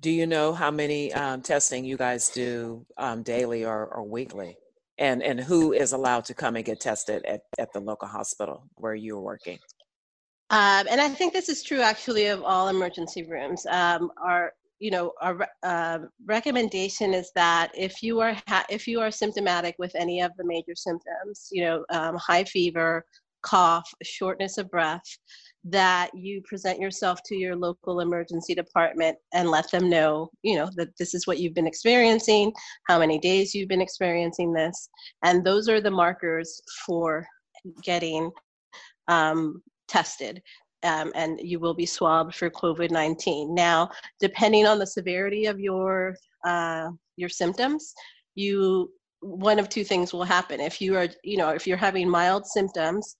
Do you know how many um, testing you guys do um, daily or, or weekly? And and who is allowed to come and get tested at, at the local hospital where you're working? Um, and I think this is true actually of all emergency rooms. Um, our, you know, our uh, recommendation is that if you are ha- if you are symptomatic with any of the major symptoms, you know, um, high fever, cough, shortness of breath, that you present yourself to your local emergency department and let them know, you know, that this is what you've been experiencing, how many days you've been experiencing this, and those are the markers for getting um, tested. Um, and you will be swabbed for COVID-19. Now, depending on the severity of your uh, your symptoms, you one of two things will happen. If you are, you know, if you're having mild symptoms,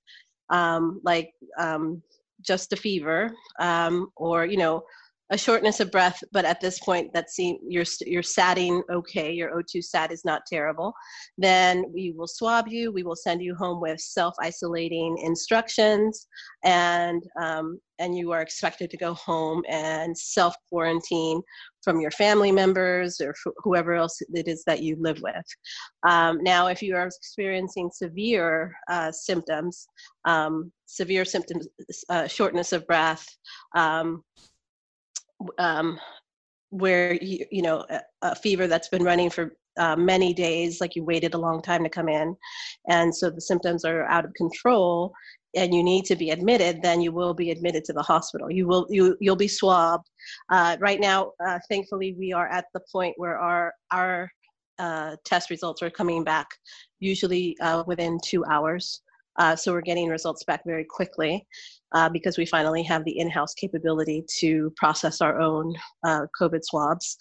um, like um, just a fever, um, or you know, a shortness of breath, but at this point, that seem you're you're satting okay. Your O2 sat is not terrible. Then we will swab you. We will send you home with self-isolating instructions, and um, and you are expected to go home and self-quarantine from your family members or whoever else it is that you live with. Um, now, if you are experiencing severe uh, symptoms, um, severe symptoms, uh, shortness of breath. Um, where you, you know a, a fever that's been running for uh, many days like you waited a long time to come in and so the symptoms are out of control and you need to be admitted then you will be admitted to the hospital. You will you you'll be swabbed. Uh, right now uh, thankfully we are at the point where our our uh, test results are coming back usually uh, within two hours. Uh, so we're getting results back very quickly uh, because we finally have the in-house capability to process our own uh, COVID swabs,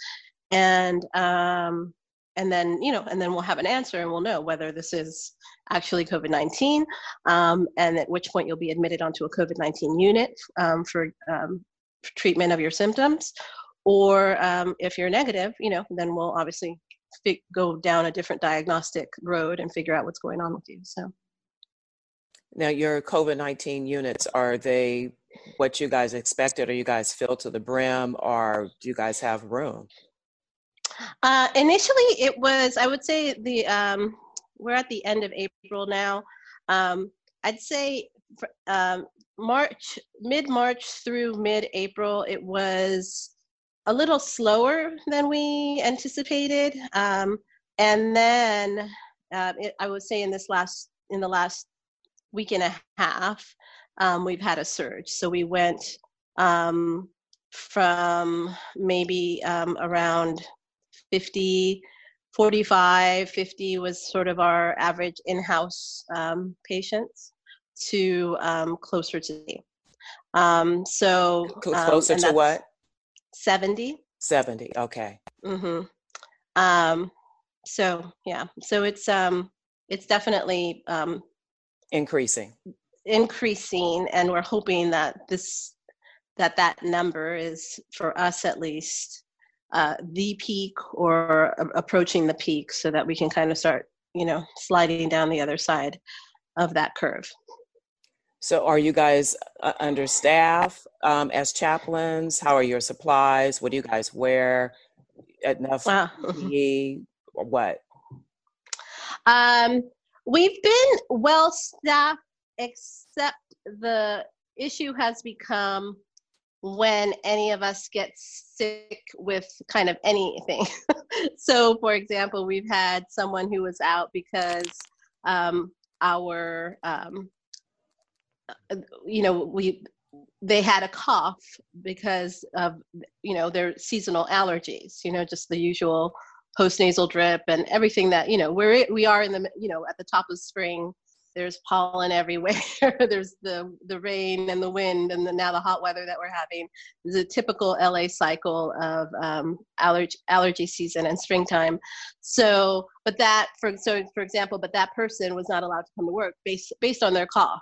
and um, and then you know, and then we'll have an answer and we'll know whether this is actually COVID-19, um, and at which point you'll be admitted onto a COVID-19 unit um, for um, treatment of your symptoms, or um, if you're negative, you know, then we'll obviously go down a different diagnostic road and figure out what's going on with you. So. Now, your COVID 19 units, are they what you guys expected? Are you guys filled to the brim or do you guys have room? Uh, initially, it was, I would say, the um, we're at the end of April now. Um, I'd say um, March, mid March through mid April, it was a little slower than we anticipated. Um, and then uh, it, I would say in this last in the last week and a half, um, we've had a surge. So we went um, from maybe um, around 50, 45, 50 was sort of our average in-house um, patients to um, closer to um, so closer to what? 70. 70, okay. Mm-hmm. Um, so yeah, so it's um, it's definitely um, increasing. Increasing, and we're hoping that this that that number is for us at least uh, the peak or approaching the peak, so that we can kind of start, you know, sliding down the other side of that curve. So, are you guys uh, understaffed um, as chaplains? How are your supplies? What do you guys wear? Enough wow. PPE or what? Um, we've been well staffed, except the issue has become when any of us get sick with kind of anything. so, for example, we've had someone who was out because um, our um, you know, we they had a cough because of you know their seasonal allergies. You know, just the usual postnasal drip and everything that you know we're we are in the you know at the top of spring. There's pollen everywhere. There's the the rain and the wind and the, now the hot weather that we're having. Is a typical la cycle of um, allergy allergy season and springtime. So but that for so for example but that person was not allowed to come to work based based on their cough.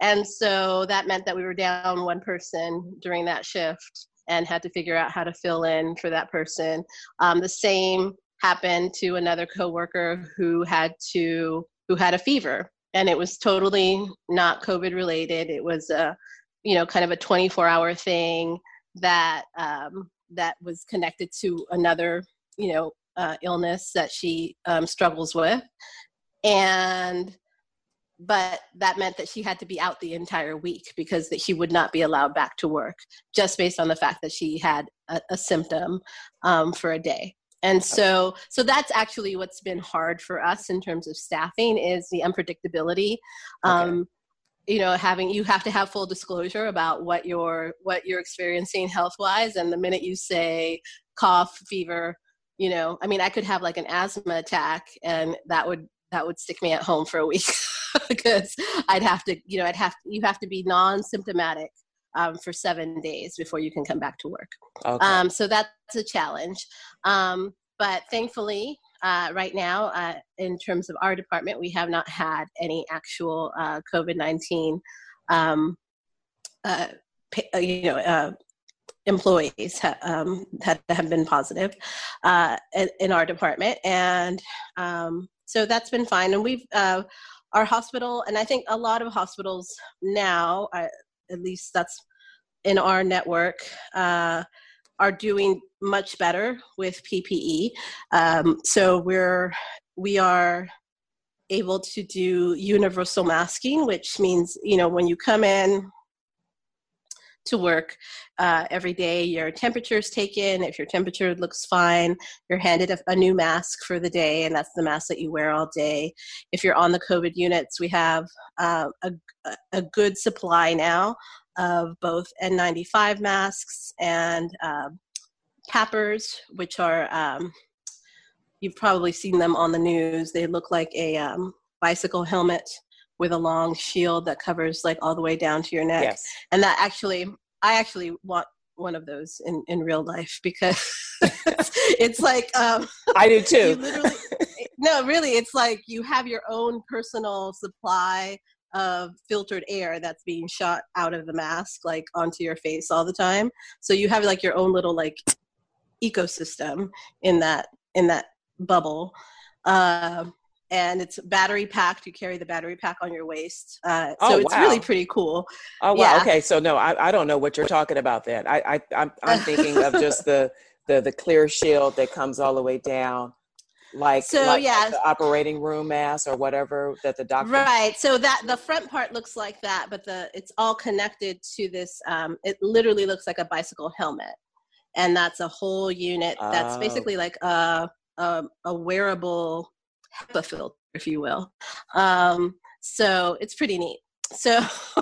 And so that meant that we were down one person during that shift and had to figure out how to fill in for that person. Um, the same happened to another coworker who had to who had a fever. And it was totally not COVID related. It was a, you know, kind of a 24 hour thing that um, that was connected to another, you know, uh, illness that she um, struggles with, and but that meant that she had to be out the entire week because that she would not be allowed back to work just based on the fact that she had a, a symptom um, for a day and so so that's actually what's been hard for us in terms of staffing is the unpredictability um, okay. you know having you have to have full disclosure about what you're what you're experiencing health wise and the minute you say cough fever you know i mean i could have like an asthma attack and that would that would stick me at home for a week because i'd have to you know i'd have you have to be non-symptomatic um, for seven days before you can come back to work. Okay. Um, so that's a challenge. Um, but thankfully, uh, right now, uh, in terms of our department, we have not had any actual uh, COVID 19 um, uh, uh, you know, uh, employees ha- um, have, have been positive in, in, our department. And um, so that's been fine. And we've, our hospital, and I think a lot of hospitals now, at least that's in our network, uh, are doing much better with PPE. Um, so we're we are able to do universal masking, which means you know when you come in to work uh, every day. Your temperature is taken. If your temperature looks fine, you're handed a, a, new mask for the day, and that's the mask that you wear all day. If you're on the COVID units, we have uh, a, a good supply now of both N95 masks and um, which are, um, you've probably seen them on the news. They look like a um, bicycle helmet with a long shield that covers like all the way down to your neck. Yes. And that actually, I actually want one of those in, in real life because it's like, um, I do too. literally, no, really, it's like you have your own personal supply of filtered air that's being shot out of the mask, like onto your face all the time. So you have like your own little like ecosystem in that in that bubble. Uh, and it's battery packed. You carry the battery pack on your waist, uh, so Oh, it's really pretty cool. Oh wow. Yeah. Okay. So no, I, I don't know what you're talking about. Then I, I I'm I'm thinking of just the the the clear shield that comes all the way down, like So, like yeah. the operating room mask or whatever that the doctor. Right. So that the front part looks like that, but the it's all connected to this. Um, it literally looks like a bicycle helmet, and that's a whole unit. That's Oh. basically like a a, a wearable HEPA filter, if you will. Um, so it's pretty neat. So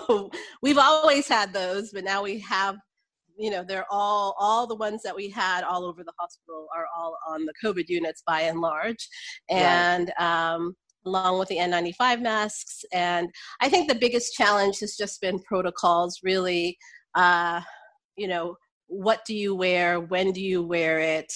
we've always had those, but now we have. You know, they're all all the ones that we had all over the hospital are all on the COVID units by and large, Right. and um, along with the N95 masks. And I think the biggest challenge has just been protocols, really. Uh, you know, what do you wear? When do you wear it?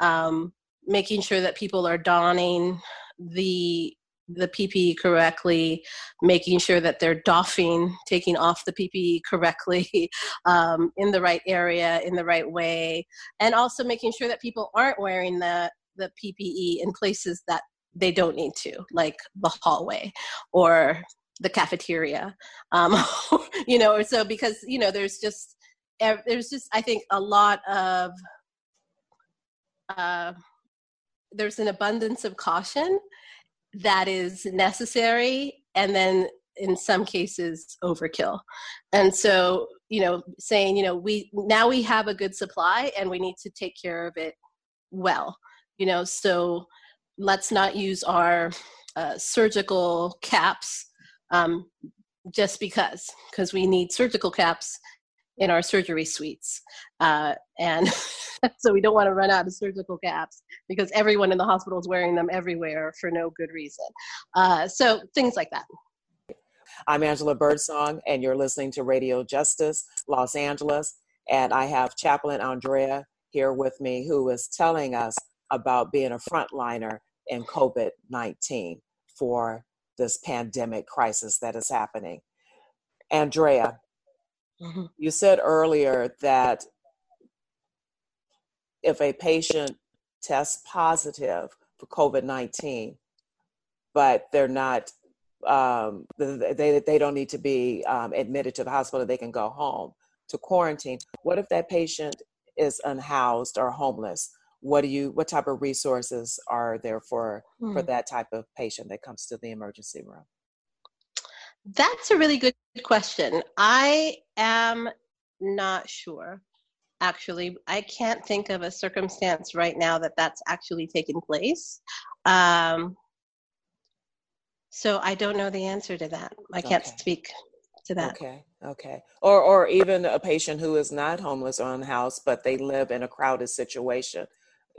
Um, making sure that people are donning the the PPE correctly, making sure that they're doffing, taking off the PPE correctly um, in the right area, in the right way, and also making sure that people aren't wearing the the PPE in places that they don't need to, like the hallway or the cafeteria. Um, you know, or so because you know there's just there's just I think a lot of uh, there's an abundance of caution that is necessary, and then in some cases overkill. And so you know, saying you know we now we have a good supply and we need to take care of it well. You know, so let's not use our uh, surgical caps um, just because, because we need surgical caps in our surgery suites. Uh, and so we don't want to run out of surgical caps because everyone in the hospital is wearing them everywhere for no good reason. Uh, so things like that. I'm Angela Birdsong, and you're listening to Radio Justice Los Angeles. And I have Chaplain Andrea here with me, who is telling us about being a frontliner in COVID 19 for this pandemic crisis that is happening. Andrea, Mhm. you said earlier that if a patient tests positive for COVID 19, but they're not, um, they, they don't need to be um, admitted to the hospital, they can go home to quarantine. What if that patient is unhoused or homeless? What do you, what type of resources are there for, for Hmm. that type of patient that comes to the emergency room? That's a really good question. I am not sure. Actually, I can't think of a circumstance right now that that's actually taken place. Um, so I don't know the answer to that. I can't Okay. speak to that. Okay, okay. Or or even a patient who is not homeless or unhoused, but they live in a crowded situation.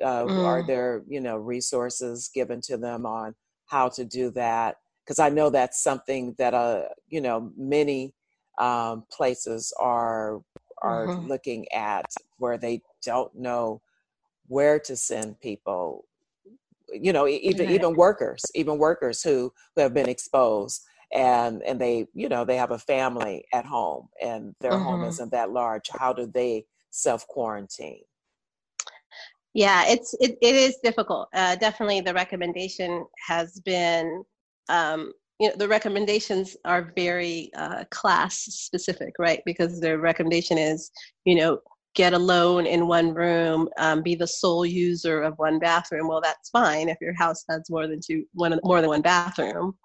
Uh, Are Mm. there you know resources given to them on how to do that? Because I know that's something that uh you know many um, places are are Mhm. looking at where they don't know where to send people you know even Right. even workers even workers who who have been exposed and and they you know they have a family at home and their home Mhm. isn't that large how do they self quarantine Yeah, it's it, it is difficult. Uh, definitely, the recommendation has been, um, you know, the recommendations are very uh, class specific, right? Because the recommendation is, you know, get alone in one room, um, be the sole user of one bathroom. Well, that's fine if your house has more than two, one more than one bathroom.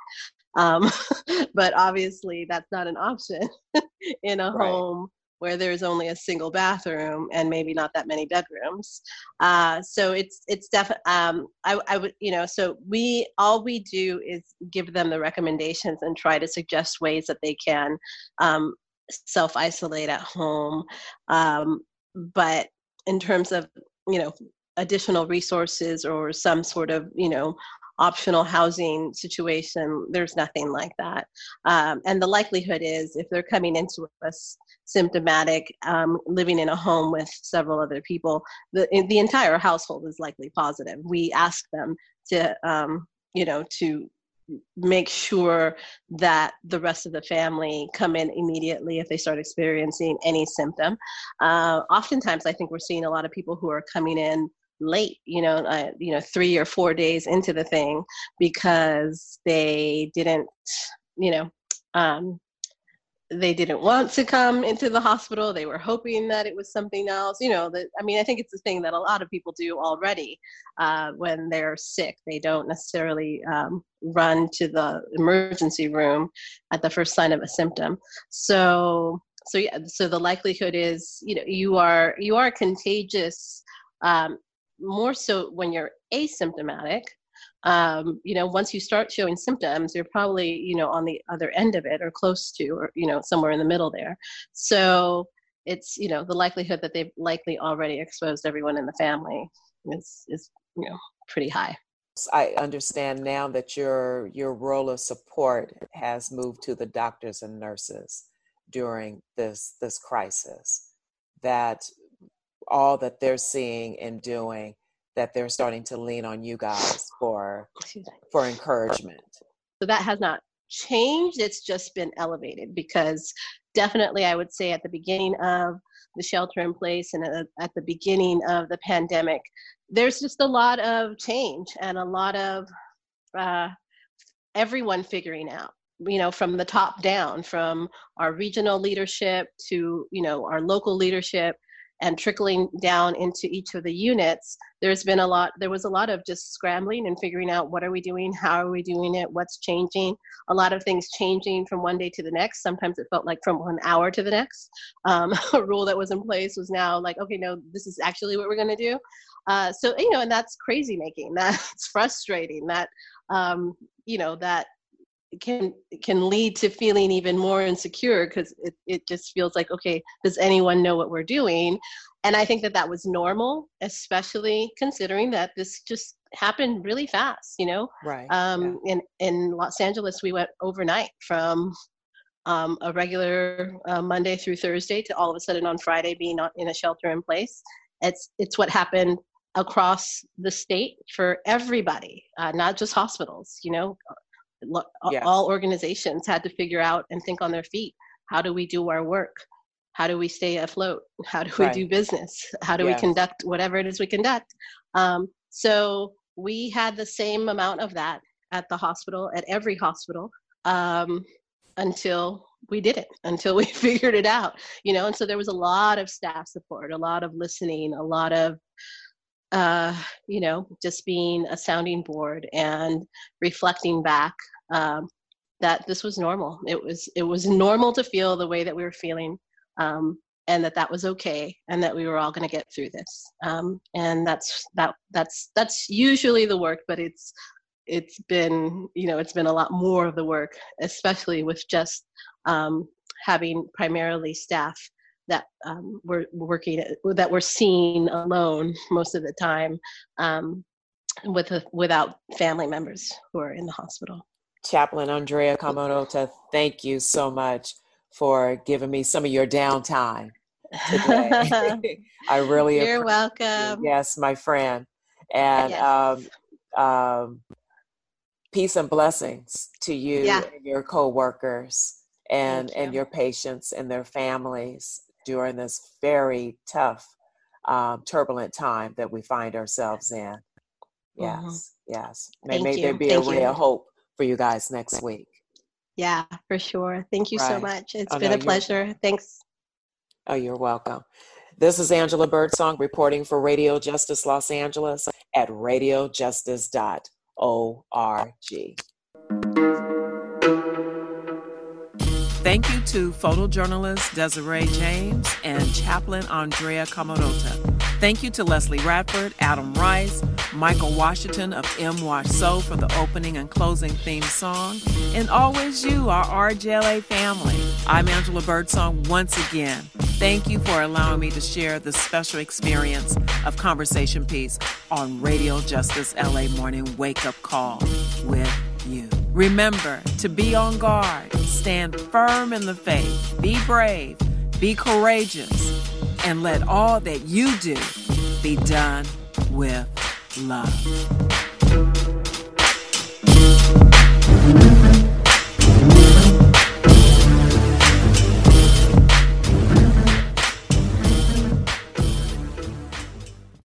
Um, but obviously, that's not an option in a Right. home where there's only a single bathroom and maybe not that many bedrooms. Uh, so it's it's definitely um, I, I would you know so we all we do is give them the recommendations and try to suggest ways that they can um, self isolate at home. Um, but in terms of you know additional resources or some sort of you know optional housing situation. There's nothing like that. Um, and the likelihood is if they're coming into us symptomatic, um, living in a home with several other people, the, the entire household is likely positive. We ask them to, um, you know, to make sure that the rest of the family come in immediately if they start experiencing any symptom. Uh, oftentimes, I think we're seeing a lot of people who are coming in late you know uh, you know three or four days into the thing because they didn't you know um, they didn't want to come into the hospital. They were hoping that it was something else. You know that i mean i think it's a thing that a lot of people do already uh, when they're sick. They don't necessarily um, run to the emergency room at the first sign of a symptom. So so yeah so the likelihood is you know you are you are contagious um, more so when you're asymptomatic um, you know, once you start showing symptoms, you're probably, you know, on the other end of it or close to, or, you know, somewhere in the middle there. So it's, you know, the likelihood that they've likely already exposed everyone in the family is, is, you know, pretty high. I understand now that your your role of support has moved to the doctors and nurses during this this crisis. That all that they're seeing and doing that they're starting to lean on you guys for for encouragement. So that has not changed it's just been elevated because definitely i would say at the beginning of the shelter in place and at the beginning of the pandemic there's just a lot of change and a lot of uh, everyone figuring out you know from the top down from our regional leadership to you know our local leadership and trickling down into each of the units there's been a lot there was a lot of just scrambling and figuring out what are we doing how are we doing it what's changing. A lot of things changing from one day to the next. Sometimes it felt like from one hour to the next. Um, a rule that was in place was now like okay no this is actually what we're going to do. Uh, so you know and that's crazy making. That's frustrating that um, you know that can can lead to feeling even more insecure because it, it just feels like okay does anyone know what we're doing? And i think that that was normal especially considering that this just happened really fast you know? Right um yeah. in in los angeles we went overnight from um, a regular uh, monday through thursday to all of a sudden on friday being in a shelter in place. It's it's what happened across the state for everybody uh, not just hospitals you know yes. all organizations had to figure out and think on their feet how do we do our work how do we stay afloat how do we right. do business how do yes. we conduct whatever it is we conduct um, so we had the same amount of that at the hospital at every hospital um, until we did it until we figured it out you know and so there was a lot of staff support a lot of listening a lot of uh, you know, just being a sounding board and reflecting back um, that this was normal. It was it was normal to feel the way that we were feeling, um, and that that was okay, and that we were all going to get through this. Um, and that's that that's that's usually the work, but it's it's been you know it's been a lot more of the work, especially with just um, having primarily staff that um, we're working that we're seeing alone most of the time um, with a, without family members who are in the hospital. Chaplain Andrea Camorota, thank you so much for giving me some of your downtime today. I really You're welcome. You. Yes, my friend. And yes. um, um, peace and blessings to you yeah. and your co-workers and, and your patients and their families during this very tough, um, turbulent time that we find ourselves in. Yes, mm-hmm. yes. May, may there be Thank a ray of hope for you guys next week. Yeah, for sure. Thank you right. so much. It's oh, been no, a pleasure. Thanks. Oh, you're welcome. This is Angela Birdsong reporting for Radio Justice Los Angeles at radiojustice.org. Thank you to photojournalist Desiree James and chaplain Andrea Camorota. Thank you to Leslie Radford, Adam Rice, Michael Washington of M. Wash So for the opening and closing theme song, and always you, our RJLA family. I'm Angela Birdsong once again. Thank you for allowing me to share the special experience of Conversation Piece on Radio Justice LA Morning Wake Up Call with you. Remember to be on guard, stand firm in the faith, be brave, be courageous, and let all that you do be done with love.